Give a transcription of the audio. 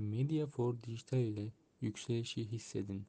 Media for Digital ile yükselişi hissedin.